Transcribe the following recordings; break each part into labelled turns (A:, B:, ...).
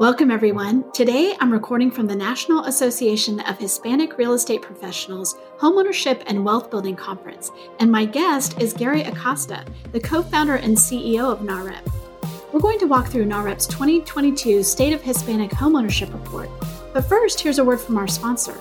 A: Welcome, everyone. Today I'm recording from the National Association of Hispanic Real Estate Professionals Homeownership and Wealth Building Conference, and my guest is Gary Acosta, the co founder and CEO of NAHREP. We're going to walk through NAHREP's 2022 State of Hispanic Homeownership Report. But first, here's a word from our sponsor.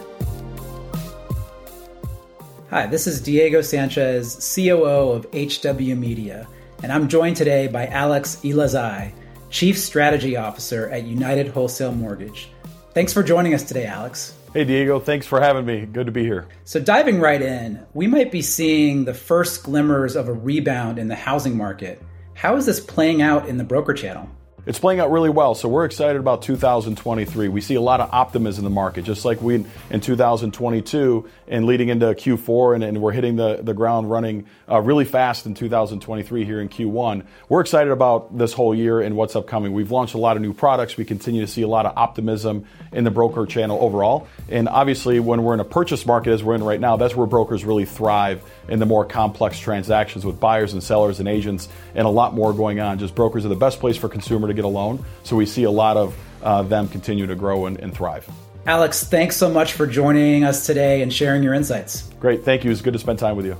B: Hi, this is Diego Sanchez, COO of HW Media, and I'm joined today by Alex Elezaj, Chief Strategy Officer at United Wholesale Mortgage. Thanks for joining us today, Alex.
C: Hey, Diego, thanks for having me. Good to be here.
B: So, diving right in, we might be seeing the first glimmers of a rebound in the housing market. How is this playing out in the broker channel?
C: It's playing out really well, so we're excited about 2023. We see a lot of optimism in the market, just like we in 2022 and leading into Q4, and, and we're hitting the, the ground running uh, really fast in 2023 here in Q1. We're excited about this whole year and what's upcoming. We've launched a lot of new products. We continue to see a lot of optimism in the broker channel overall. And obviously, when we're in a purchase market as we're in right now, that's where brokers really thrive in the more complex transactions with buyers and sellers and agents and a lot more going on. Just brokers are the best place for consumer to get a loan. So we see a lot of uh, them continue to grow and, and thrive.
B: Alex, thanks so much for joining us today and sharing your insights.
C: Great. Thank you. It's good to spend time with you.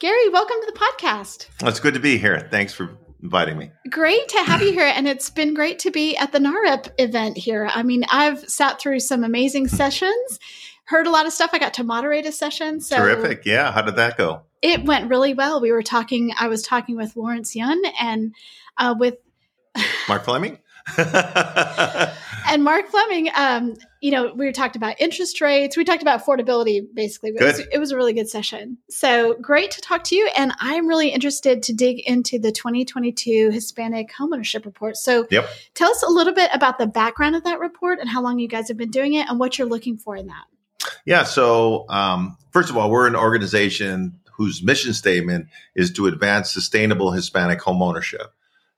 A: Gary, welcome to the podcast.
D: Well, it's good to be here. Thanks for inviting me.
A: Great to have you here. And it's been great to be at the NAHREP event here. I mean, I've sat through some amazing sessions, heard a lot of stuff. I got to moderate a session. So
D: Terrific. Yeah. How did that go?
A: It went really well. We were talking, I was talking with Lawrence Yun and uh, with
D: Mark Fleming.
A: and Mark Fleming, um, you know, we talked about interest rates. We talked about affordability, basically. It was, it was, a really good session. So great to talk to you. And I'm really interested to dig into the 2022 Hispanic Homeownership Report. So
D: yep.
A: tell us a little bit about the background of that report and how long you guys have been doing it and what you're looking for in that.
D: Yeah. So, um, first of all, we're an organization whose mission statement is to advance sustainable Hispanic homeownership.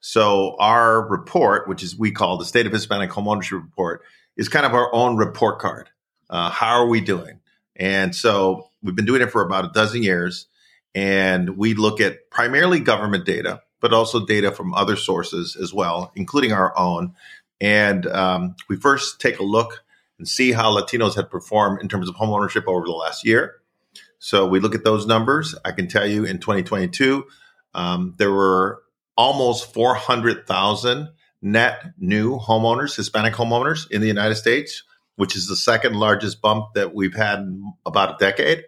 D: So our report, which is we call the State of Hispanic Homeownership Report, is kind of our own report card. Uh, how are we doing? And so we've been doing it for about a dozen years, and we look at primarily government data, but also data from other sources as well, including our own. And um, we first take a look and see how Latinos had performed in terms of homeownership over the last year. So we look at those numbers. I can tell you in 2022, um, there were almost 400,000 net new homeowners, Hispanic homeowners in the United States, which is the second largest bump that we've had in about a decade.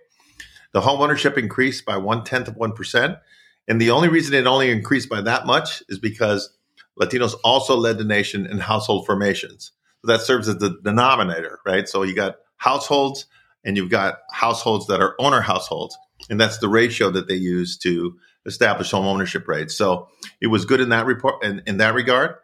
D: The homeownership increased by one tenth of 1%. And the only reason it only increased by that much is because Latinos also led the nation in household formations. So that serves as the denominator, right? So you got households and you've got households that are owner households. And that's the ratio that they use to establish home ownership rates. So it was good in that report in, in that regard.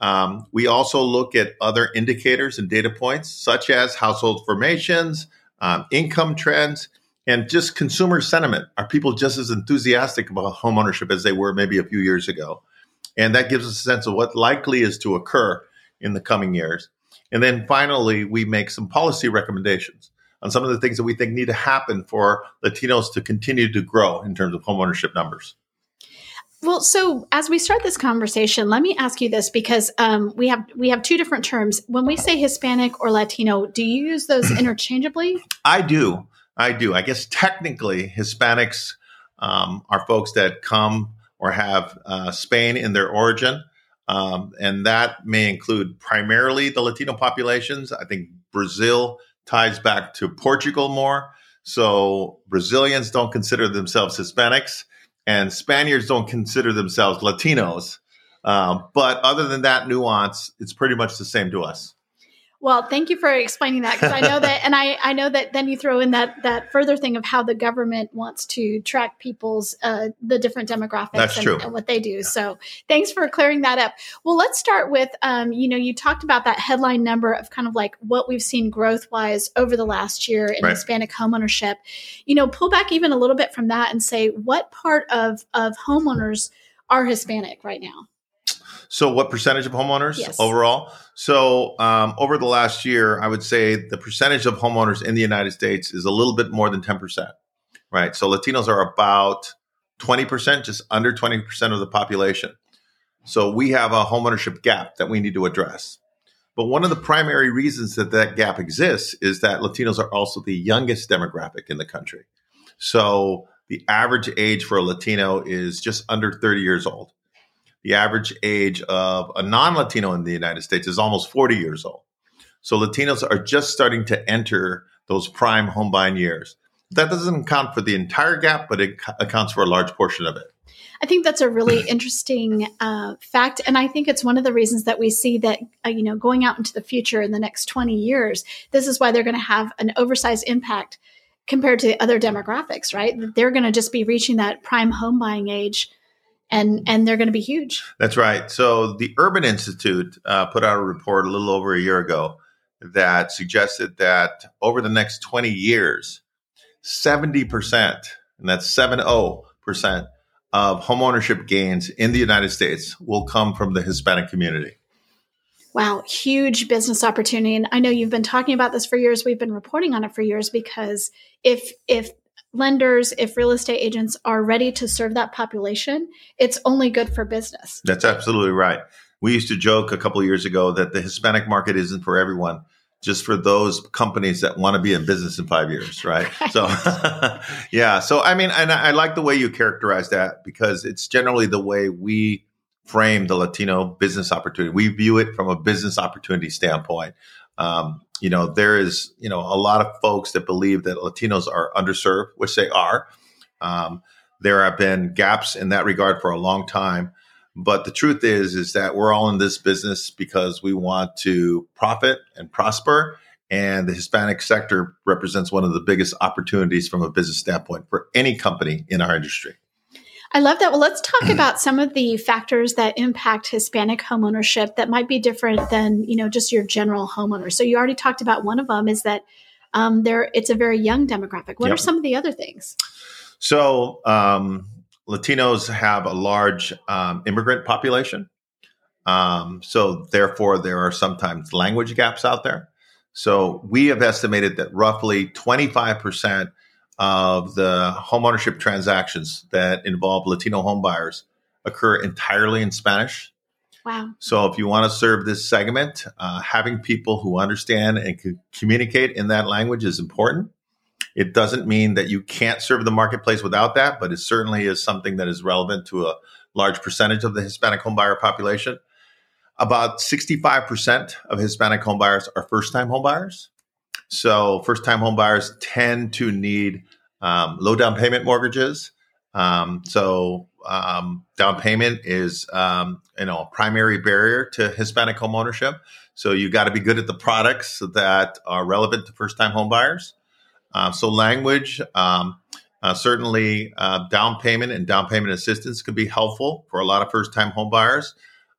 D: Um, we also look at other indicators and data points, such as household formations, um, income trends, and just consumer sentiment. Are people just as enthusiastic about home ownership as they were maybe a few years ago? And that gives us a sense of what likely is to occur in the coming years. And then finally, we make some policy recommendations on some of the things that we think need to happen for Latinos to continue to grow in terms of homeownership numbers.
A: Well, so as we start this conversation, let me ask you this because um, we have we have two different terms. When we say Hispanic or Latino, do you use those interchangeably?
D: I do. I do. I guess technically, Hispanics um, are folks that come or have uh, Spain in their origin, um, and that may include primarily the Latino populations. I think Brazil ties back to Portugal more. So Brazilians don't consider themselves Hispanics, and Spaniards don't consider themselves Latinos. Um, but other than that nuance, it's pretty much the same to us.
A: Well, thank you for explaining that because I know that, and I, I know that then you throw in that that further thing of how the government wants to track people's uh, the different demographics and, and, what they do. Yeah. So thanks for clearing that up. Well, let's start with um, you know you talked about that headline number of kind of like what we've seen growth wise over the last year in right. Hispanic homeownership. You know, pull back even a little bit from that and say what part of of homeowners are Hispanic right now.
D: So, what percentage of homeowners yes. overall? So, um, over the last year, I would say the percentage of homeowners in the United States is a little bit more than 10%, right? So, Latinos are about 20%, just under 20% of the population. So, we have a homeownership gap that we need to address. But one of the primary reasons that that gap exists is that Latinos are also the youngest demographic in the country. So, the average age for a Latino is just under 30 years old the average age of a non Latino in the United States is almost 40 years old. So Latinos are just starting to enter those prime home buying years. That doesn't account for the entire gap, but it accounts for a large portion of it.
A: I think that's a really interesting uh, fact, and I think it's one of the reasons that we see that uh, you know going out into the future in the next twenty years, this is why they're going to have an oversized impact compared to the other demographics, right? They're going to just be reaching that prime home buying age and and they're going to be huge.
D: That's right. So the Urban Institute uh, put out a report a little over a year ago that suggested that over the next 20 years, 70%, and that's 70% of homeownership gains in the United States will come from the Hispanic community.
A: Wow, huge business opportunity. And I know you've been talking about this for years. We've been reporting on it for years because if if lenders, if real estate agents are ready to serve that population, it's only good for business.
D: That's absolutely right. We used to joke a couple years ago that the Hispanic market isn't for everyone, just for those companies that want to be in business in five years, right? right. So, yeah. So, I mean, and I like the way you characterize that because it's generally the way we frame the Latino business opportunity. We view it from a business opportunity standpoint. Um, you know, there is, you know, a lot of folks that believe that Latinos are underserved, which they are. Um, there have been gaps in that regard for a long time. But the truth is, is that we're all in this business because we want to profit and prosper. And the Hispanic sector represents one of the biggest opportunities from a business standpoint for any company in our industry.
A: I love that. Well, let's talk about some of the factors that impact Hispanic homeownership that might be different than you know just your general homeowner. So you already talked about one of them is that um, there it's a very young demographic. What yep. are some of the other things?
D: So um, Latinos have a large um, immigrant population. Um, so therefore, there are sometimes language gaps out there. So we have estimated that roughly 25 percent of the homeownership transactions that involve Latino homebuyers occur entirely in Spanish.
A: Wow.
D: So if you want to serve this segment, uh, having people who understand and can communicate in that language is important. It doesn't mean that you can't serve the marketplace without that, but it certainly is something that is relevant to a large percentage of the Hispanic homebuyer population. About 65% of Hispanic homebuyers are first time homebuyers. So first time home buyers tend to need um, low down payment mortgages. Um, so um, down payment is um, you know a primary barrier to Hispanic home ownership. So you got to be good at the products that are relevant to first time home buyers. Uh, so language, um, uh, certainly uh, down payment and down payment assistance could be helpful for a lot of first time home buyers.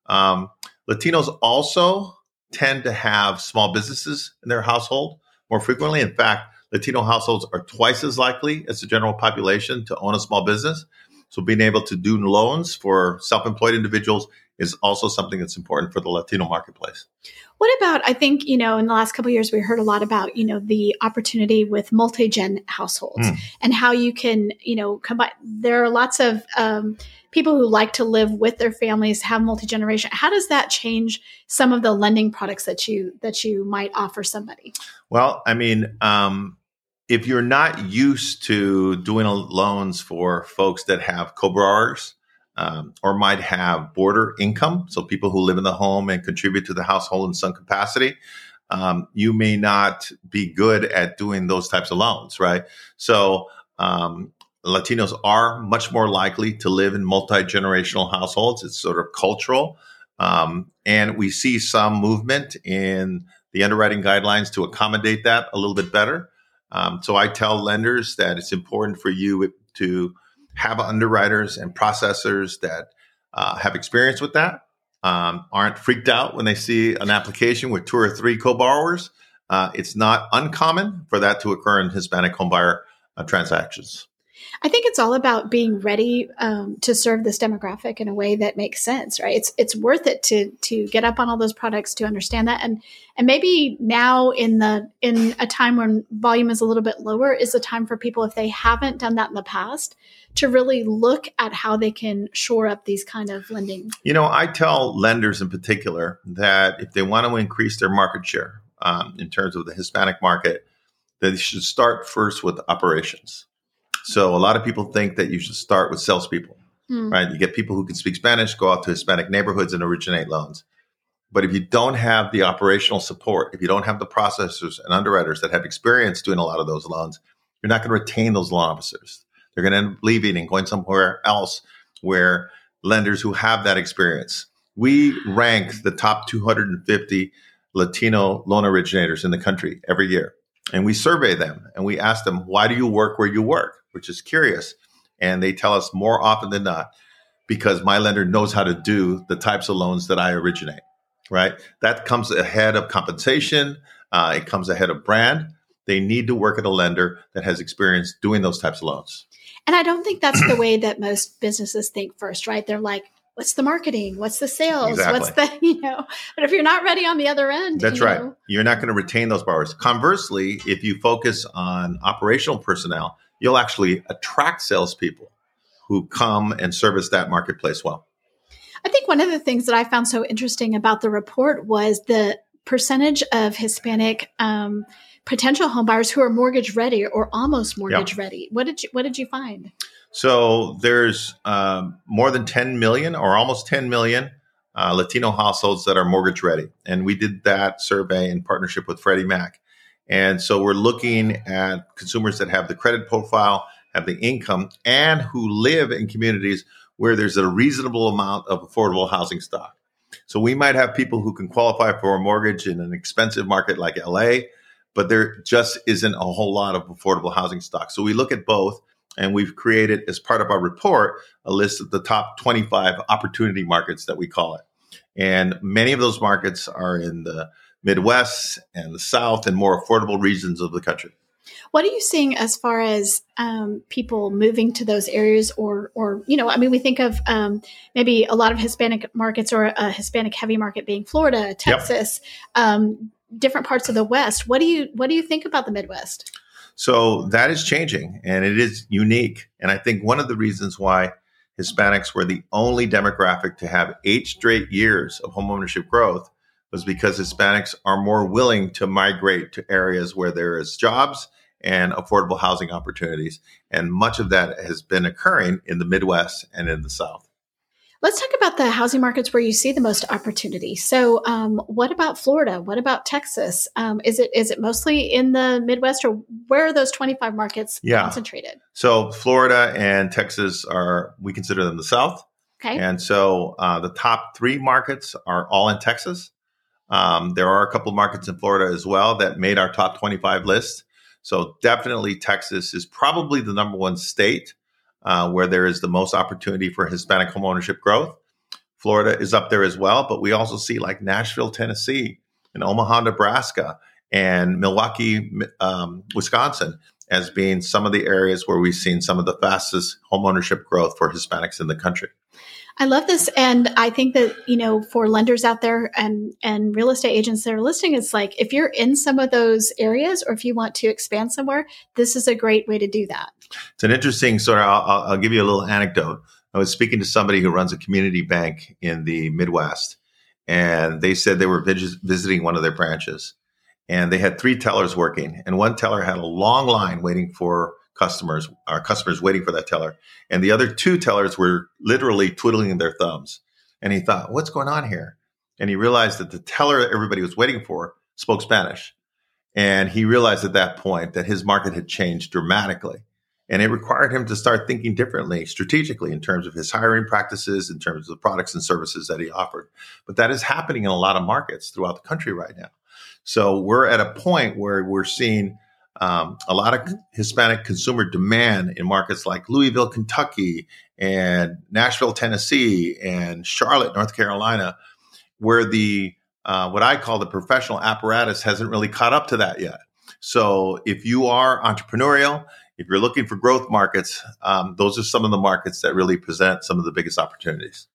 D: Um, Latinos also tend to have small businesses in their household more frequently. In fact, Latino households are twice as likely as the general population to own a small business. So being able to do loans for self-employed individuals is also something that's important for the Latino marketplace.
A: What about I think, you know, in the last couple years we heard a lot about, you know, the opportunity with multi-gen households mm. and how you can, you know, combine there are lots of um, people who like to live with their families have multi-generation how does that change some of the lending products that you that you might offer somebody
D: well i mean um, if you're not used to doing loans for folks that have co-borrowers um, or might have boarder income so people who live in the home and contribute to the household in some capacity um, you may not be good at doing those types of loans right so um, Latinos are much more likely to live in multi generational households. It's sort of cultural. Um, and we see some movement in the underwriting guidelines to accommodate that a little bit better. Um, so I tell lenders that it's important for you to have underwriters and processors that uh, have experience with that, um, aren't freaked out when they see an application with two or three co-borrowers. Uh, it's not uncommon for that to occur in Hispanic homebuyer uh, transactions.
A: I think it's all about being ready um, to serve this demographic in a way that makes sense, right? It's it's worth it to to get up on all those products to understand that, and and maybe now in the in a time when volume is a little bit lower is the time for people if they haven't done that in the past to really look at how they can shore up these kind of lending.
D: You know, I tell lenders in particular that if they want to increase their market share um, in terms of the Hispanic market, they should start first with operations so a lot of people think that you should start with salespeople, mm. right? You get people who can speak Spanish, go out to Hispanic neighborhoods and originate loans. But if you don't have the operational support, if you don't have the processors and underwriters that have experience doing a lot of those loans, you're not going to retain those loan officers. They're going to end up leaving and going somewhere else where lenders who have that experience. We rank the top 250 Latino loan originators in the country every year. And we survey them and we ask them, why do you work where you work? Which is curious. And they tell us more often than not, because my lender knows how to do the types of loans that I originate, right? That comes ahead of compensation, uh, it comes ahead of brand. They need to work at a lender that has experience doing those types of loans.
A: And I don't think that's the way that most businesses think first, right? They're like, what's the marketing? What's the sales? Exactly. What's the, you know, but if you're not ready on the other end,
D: that's you right. Know. You're not going to retain those borrowers. Conversely, if you focus on operational personnel, you'll actually attract salespeople who come and service that marketplace well.
A: I think one of the things that I found so interesting about the report was the percentage of Hispanic um, potential homebuyers who are mortgage ready or almost mortgage yep. ready. What did you What did you find?
D: So there's um, more than 10 million or almost 10 million uh, Latino households that are mortgage ready, and we did that survey in partnership with Freddie Mac. And so we're looking at consumers that have the credit profile, have the income, and who live in communities where there's a reasonable amount of affordable housing stock. So we might have people who can qualify for a mortgage in an expensive market like LA, but there just isn't a whole lot of affordable housing stock. So we look at both and we've created as part of our report a list of the top 25 opportunity markets that we call it. And many of those markets are in the Midwest and the South and more affordable regions of the country.
A: What are you seeing as far as um, people moving to those areas, or, or you know, I mean, we think of um, maybe a lot of Hispanic markets or a Hispanic heavy market being Florida, Texas, yep. um, different parts of the West. What do you what do you think about the Midwest?
D: So that is changing, and it is unique. And I think one of the reasons why Hispanics were the only demographic to have eight straight years of homeownership growth was because Hispanics are more willing to migrate to areas where there is jobs and affordable housing opportunities. And much of that has been occurring in the Midwest and in the South.
A: Let's talk about the housing markets where you see the most opportunity. So, um, what about Florida? What about Texas? Um, is it is it mostly in the Midwest, or where are those twenty five markets yeah. concentrated?
D: So, Florida and Texas are we consider them the South. Okay. And so, uh, the top three markets are all in Texas. Um, there are a couple markets in Florida as well that made our top 25 list. So definitely Texas is probably the number one state uh, where there is the most opportunity for Hispanic homeownership growth. Florida is up there as well, but we also see like Nashville, Tennessee, and Omaha, Nebraska, and Milwaukee, um, Wisconsin as being some of the areas where we've seen some of the fastest homeownership growth for Hispanics in the country.
A: I love this, and I think that you know, for lenders out there and and real estate agents that are listening, it's like if you're in some of those areas, or if you want to expand somewhere, this is a great way to do that.
D: It's an interesting sort of. I'll, I'll give you a little anecdote. I was speaking to somebody who runs a community bank in the Midwest, and they said they were vis- visiting one of their branches, and they had three tellers working, and one teller had a long line waiting for customers, our customers waiting for that teller. And the other two tellers were literally twiddling their thumbs. And he thought, what's going on here? And he realized that the teller everybody was waiting for spoke Spanish. And he realized at that point that his market had changed dramatically. And it required him to start thinking differently, strategically, in terms of his hiring practices, in terms of the products and services that he offered. But that is happening in a lot of markets throughout the country right now. So we're at a point where we're seeing um, a lot of Hispanic consumer demand in markets like Louisville, Kentucky, and Nashville, Tennessee, and Charlotte, North Carolina, where the uh, what I call the professional apparatus hasn't really caught up to that yet. So if you are entrepreneurial, if you're looking for growth markets, um, those are some of the markets that really present some of the biggest opportunities.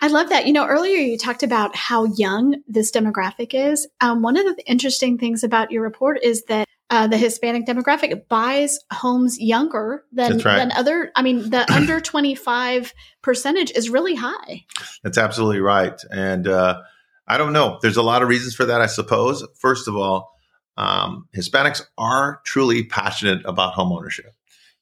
A: I love that. You know, earlier you talked about how young this demographic is. Um, one of the interesting things about your report is that uh, the Hispanic demographic buys homes younger than right. than other. I mean, the under twenty five percentage is really high.
D: That's absolutely right, and uh, I don't know. There's a lot of reasons for that, I suppose. First of all, um, Hispanics are truly passionate about homeownership.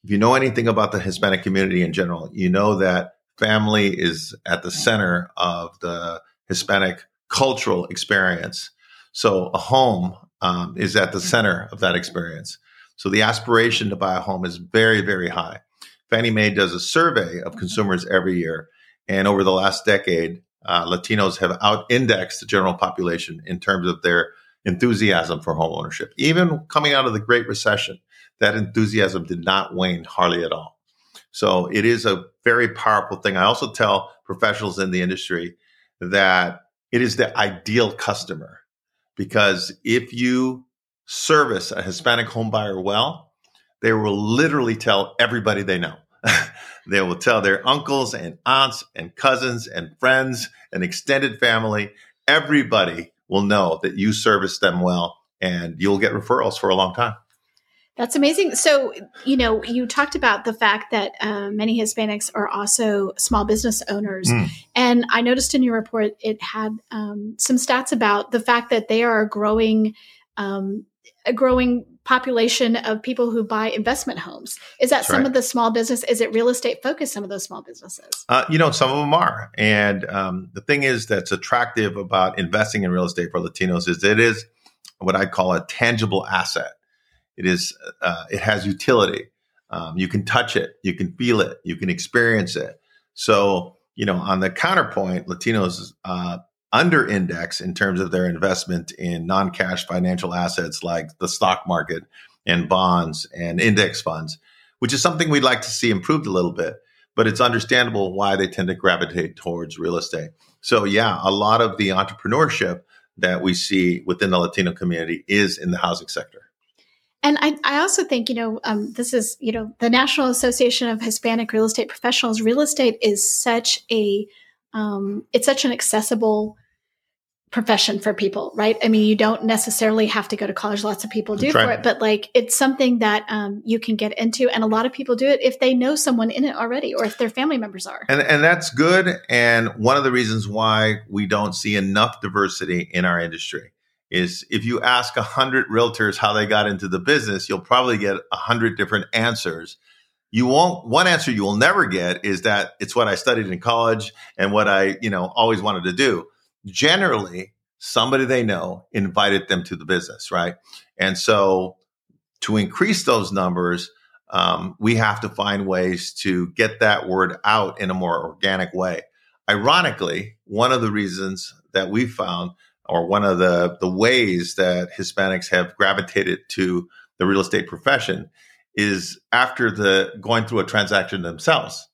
D: If you know anything about the Hispanic community in general, you know that family is at the center of the Hispanic cultural experience. So a home um, is at the center of that experience. So the aspiration to buy a home is very, very high. Fannie Mae does a survey of consumers every year. And over the last decade, uh, Latinos have out indexed the general population in terms of their enthusiasm for homeownership. Even coming out of the Great Recession, that enthusiasm did not wane hardly at all. So it is a very powerful thing. I also tell professionals in the industry that it is the ideal customer because if you service a Hispanic home buyer well, they will literally tell everybody they know. they will tell their uncles and aunts and cousins and friends and extended family. Everybody will know that you service them well and you'll get referrals for a long time.
A: That's amazing. So, you know, you talked about the fact that uh, many Hispanics are also small business owners. Mm. And I noticed in your report it had um, some stats about the fact that they are growing, um, a growing population of people who buy investment homes. Is that That's some right. of the small business? Is it real estate focused? Some of those small businesses?
D: Uh, you know, some of them are. And um, the thing is that's attractive about investing in real estate for Latinos is it is what I call a tangible asset it is uh, it has utility. Um, you can touch it, you can feel it, you can experience it. So you know, on the counterpoint, Latinos uh, under index in terms of their investment in non-cash financial assets like the stock market and bonds and index funds, which is something we'd like to see improved a little bit. But it's understandable why they tend to gravitate towards real estate. So yeah, a lot of the entrepreneurship that we see within the Latino community is in the housing sector.
A: And I, I also think, you know, um, this is, you know, the National Association of Hispanic Real Estate Professionals. Real estate is such a, um, it's such an accessible profession for people, right? I mean, you don't necessarily have to go to college. Lots of people do for it, but like it's something that um, you can get into, and a lot of people do it if they know someone in it already, or if their family members are.
D: And and that's good. And one of the reasons why we don't see enough diversity in our industry is if you ask a hundred realtors how they got into the business, you'll probably get a hundred different answers. You won't, one answer you will never get is that it's what I studied in college and what I, you know, always wanted to do. Generally, somebody they know invited them to the business, right? And so to increase those numbers, um, we have to find ways to get that word out in a more organic way. Ironically, one of the reasons that we found or one of the, the ways that Hispanics have gravitated to the real estate profession is after the going through a transaction themselves.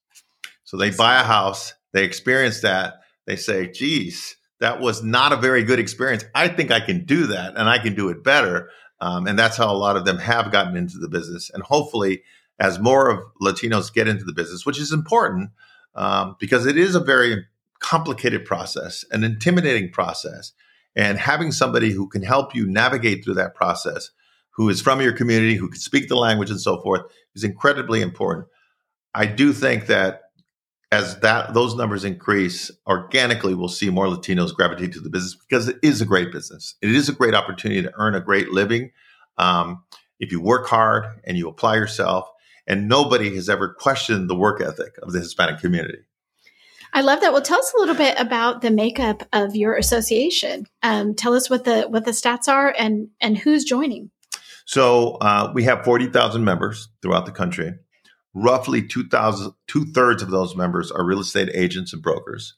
D: So they buy a house, they experience that, they say, geez, that was not a very good experience. I think I can do that and I can do it better. Um, and that's how a lot of them have gotten into the business. And hopefully, as more of Latinos get into the business, which is important um, because it is a very complicated process, an intimidating process. And having somebody who can help you navigate through that process, who is from your community, who can speak the language and so forth, is incredibly important. I do think that as that those numbers increase organically, we'll see more Latinos gravitate to the business because it is a great business. It is a great opportunity to earn a great living um, if you work hard and you apply yourself. And nobody has ever questioned the work ethic of the Hispanic community.
A: I love that. Well, tell us a little bit about the makeup of your association. Um, tell us what the what the stats are and and who's joining.
D: So uh, we have forty thousand members throughout the country. Roughly two thousand two thirds of those members are real estate agents and brokers,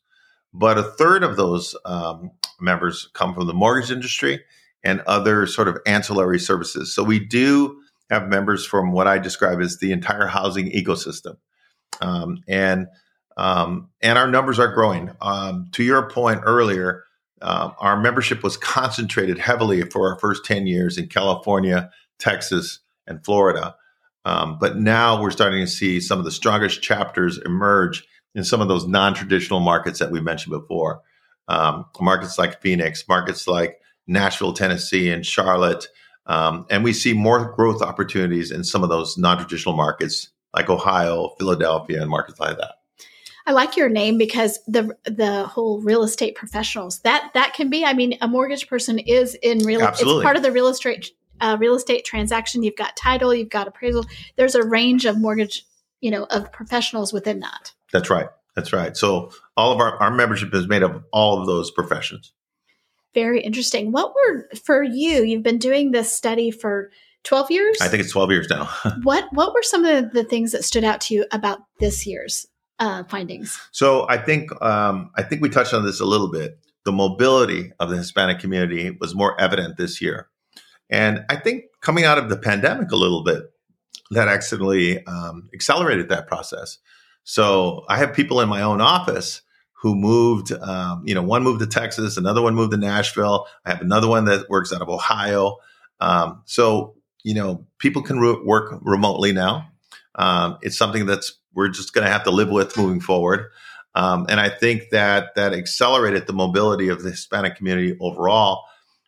D: but a third of those um, members come from the mortgage industry and other sort of ancillary services. So we do have members from what I describe as the entire housing ecosystem, um, and um, and our numbers are growing. Um, to your point earlier, uh, our membership was concentrated heavily for our first ten years in California, Texas, and Florida. Um, but now we're starting to see some of the strongest chapters emerge in some of those non-traditional markets that we mentioned before. Um, markets like Phoenix, markets like Nashville, Tennessee, and Charlotte. Um, and we see more growth opportunities in some of those non-traditional markets like Ohio, Philadelphia, and markets like that.
A: I like your name because the the whole real estate professionals that that can be. I mean, a mortgage person is in real. Absolutely. It's part of the real estate uh, real estate transaction. You've got title, you've got appraisal. There's a range of mortgage, you know, of professionals within that.
D: That's right. That's right. So all of our our membership is made up of all of those professions.
A: Very interesting. What were for you? You've been doing this study for 12 years?
D: I think it's 12 years now.
A: what what were some of the things that stood out to you about this year's uh, findings?
D: So I think um, I think we touched on this a little bit. The mobility of the Hispanic community was more evident this year, and I think coming out of the pandemic a little bit, that actually um, accelerated that process. So I have people in my own office who moved, um, you know, one moved to Texas, another one moved to Nashville. I have another one that works out of Ohio. Um, so, you know, people can re- work remotely now. Um, it's something that's we're just going to have to live with moving forward. Um, and I think that that accelerated the mobility of the Hispanic community overall,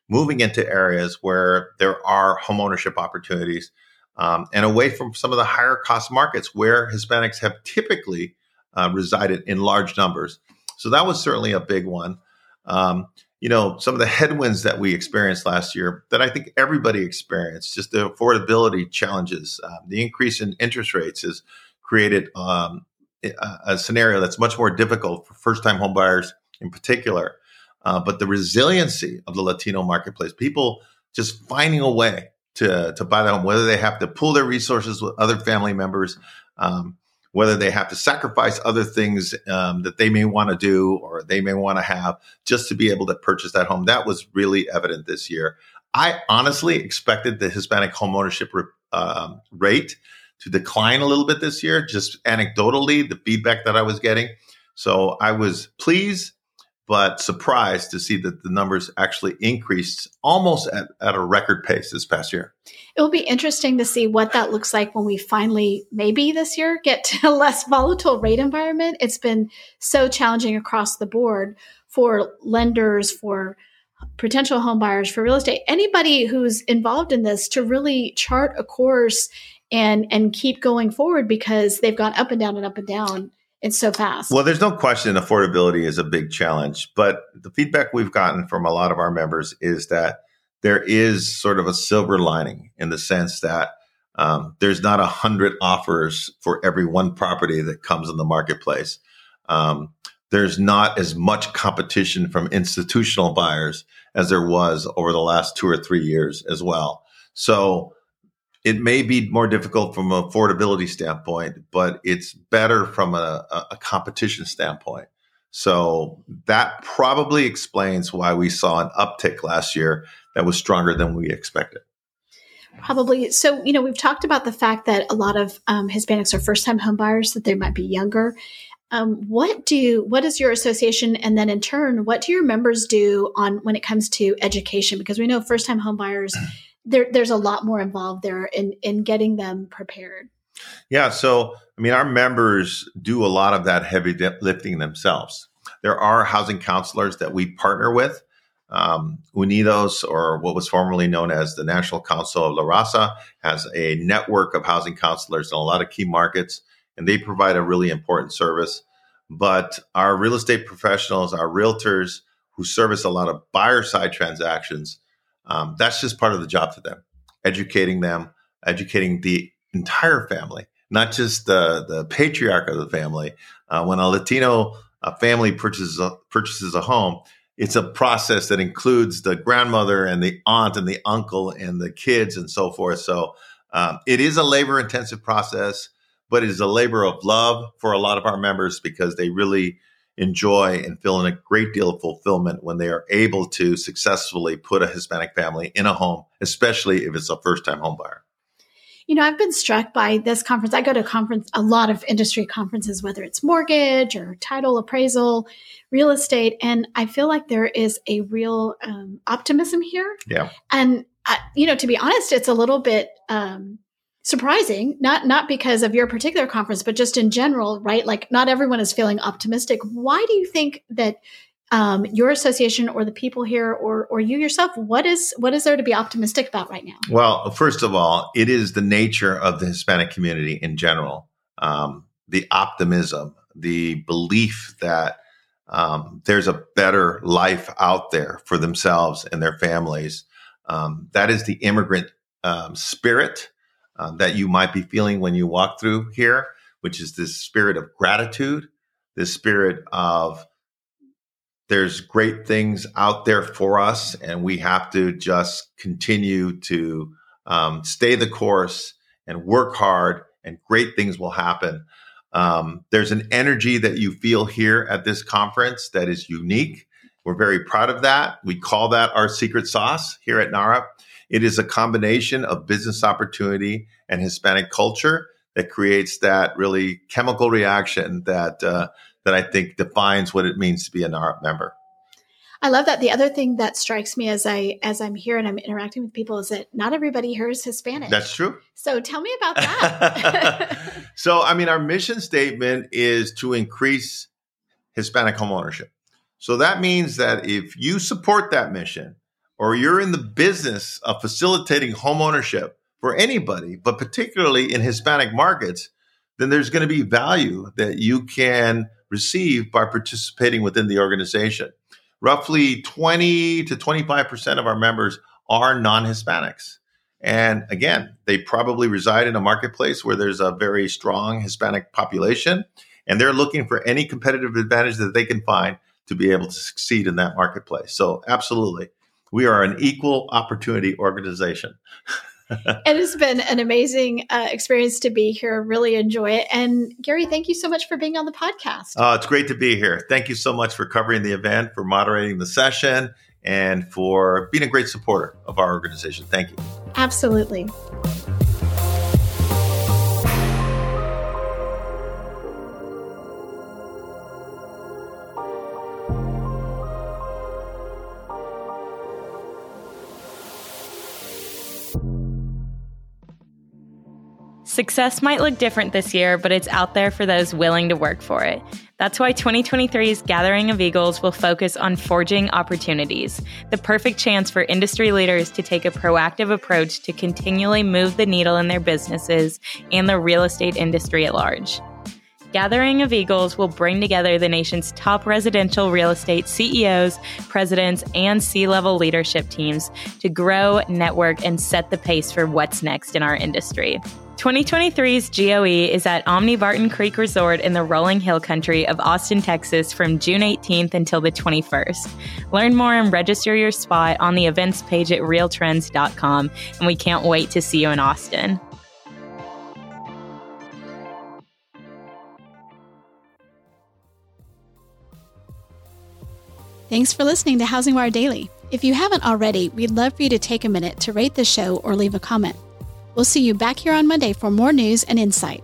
D: moving into areas where there are homeownership opportunities um, and away from some of the higher cost markets where Hispanics have typically uh, resided in large numbers. So that was certainly a big one. Um, you know, some of the headwinds that we experienced last year that I think everybody experienced, just the affordability challenges, um, the increase in interest rates has created um, a, a, scenario that's much more difficult for first time homebuyers in particular. Uh, but the resiliency of the Latino marketplace, people just finding a way to, to buy the home, whether they have to pool their resources with other family members, um, whether they have to sacrifice other things um, that they may want to do or they may want to have just to be able to purchase that home. That was really evident this year. I honestly expected the Hispanic homeownership uh, rate to decline a little bit this year, just anecdotally, the feedback that I was getting. So I was pleased but surprised to see that the numbers actually increased almost at, at a record pace this past year.
A: It will be interesting to see what that looks like when we finally, maybe this year, get to a less volatile rate environment. It's been so challenging across the board for lenders, for potential home buyers, for real estate, anybody who's involved in this to really chart a course and and keep going forward because they've gone up and down and up and down it's so fast.
D: Well, there's no question affordability is a big challenge, but the feedback we've gotten from a lot of our members is that there is sort of a silver lining in the sense that um, there's not a hundred offers for every one property that comes in the marketplace. Um, there's not as much competition from institutional buyers as there was over the last two or three years as well. So it may be more difficult from an affordability standpoint, but it's better from a, a, competition standpoint. So that probably explains why we saw an uptick last year that was stronger than we expected.
A: Probably. So, you know, we've talked about the fact that a lot of um, Hispanics are first time homebuyers, that they might be younger. Um, what do what does your association and then in turn what do your members do on when it comes to education because we know first time homebuyers there, there's a lot more involved there in in getting them prepared.
D: Yeah, so I mean, our members do a lot of that heavy lifting themselves. There are housing counselors that we partner with. Um, Unidos, or what was formerly known as the National Council of La Raza, has a network of housing counselors in a lot of key markets, and they provide a really important service. But our real estate professionals, our realtors who service a lot of buyer side transactions, um, that's just part of the job to them, educating them, educating the entire family, not just the the patriarch of the family. Uh, when a Latino uh, family purchases a, purchases a home, it's a process that includes the grandmother and the aunt and the uncle and the kids and so forth. So um, it is a labor intensive process, but it is a labor of love for a lot of our members because they really enjoy and feel in a great deal of fulfillment when they are able to successfully put a Hispanic family in a home, especially if it's a first time home buyer.
A: You know, I've been struck by this conference. I go to conference a lot of industry conferences, whether it's mortgage or title appraisal, real estate, and I feel like there is a real um, optimism here.
D: Yeah,
A: and uh, you know, to be honest, it's a little bit um, surprising. Not not because of your particular conference, but just in general, right? Like, not everyone is feeling optimistic. Why do you think that um, your association or the people here or or you yourself what is what is there to be optimistic about right now
D: well first of all it is the nature of the hispanic community in general um, the optimism the belief that um, there's a better life out there for themselves and their families um, that is the immigrant um, spirit uh, that you might be feeling when you walk through here which is this spirit of gratitude this spirit of there's great things out there for us, and we have to just continue to um, stay the course and work hard, and great things will happen. Um, there's an energy that you feel here at this conference that is unique. We're very proud of that. We call that our secret sauce here at NAHREP. It is a combination of business opportunity and Hispanic culture that creates that really chemical reaction that uh, that I think defines what it means to be a NAHREP member.
A: I love that. The other thing that strikes me as I as I'm here and I'm interacting with people is that not everybody here is Hispanic.
D: That's true.
A: So tell me about that.
D: so I mean, our mission statement is to increase Hispanic home ownership. So that means that if you support that mission, or you're in the business of facilitating home ownership for anybody, but particularly in Hispanic markets, then there's going to be value that you can receive by participating within the organization. Roughly 20 to 25% of our members are non Hispanics. And again, they probably reside in a marketplace where there's a very strong Hispanic population, and they're looking for any competitive advantage that they can find to be able to succeed in that marketplace. So, absolutely, we are an equal opportunity organization.
A: it has been an amazing uh, experience to be here. Really enjoy it. And Gary, thank you so much for being on the podcast.
D: Uh, it's great to be here. Thank you so much for covering the event, for moderating the session, and for being a great supporter of our organization. Thank you.
A: Absolutely.
E: Success might look different this year, but it's out there for those willing to work for it. That's why 2023's Gathering of Eagles will focus on forging opportunities, the perfect chance for industry leaders to take a proactive approach to continually move the needle in their businesses and the real estate industry at large. Gathering of Eagles will bring together the nation's top residential real estate CEOs, presidents, and C level leadership teams to grow, network, and set the pace for what's next in our industry. 2023's GOE is at Omni Barton Creek Resort in the rolling hill country of Austin, Texas from June 18th until the 21st. Learn more and register your spot on the events page at realtrends.com, and we can't wait to see you in Austin.
A: Thanks for listening to Housing Wire Daily. If you haven't already, we'd love for you to take a minute to rate the show or leave a comment. We'll see you back here on Monday for more news and insight.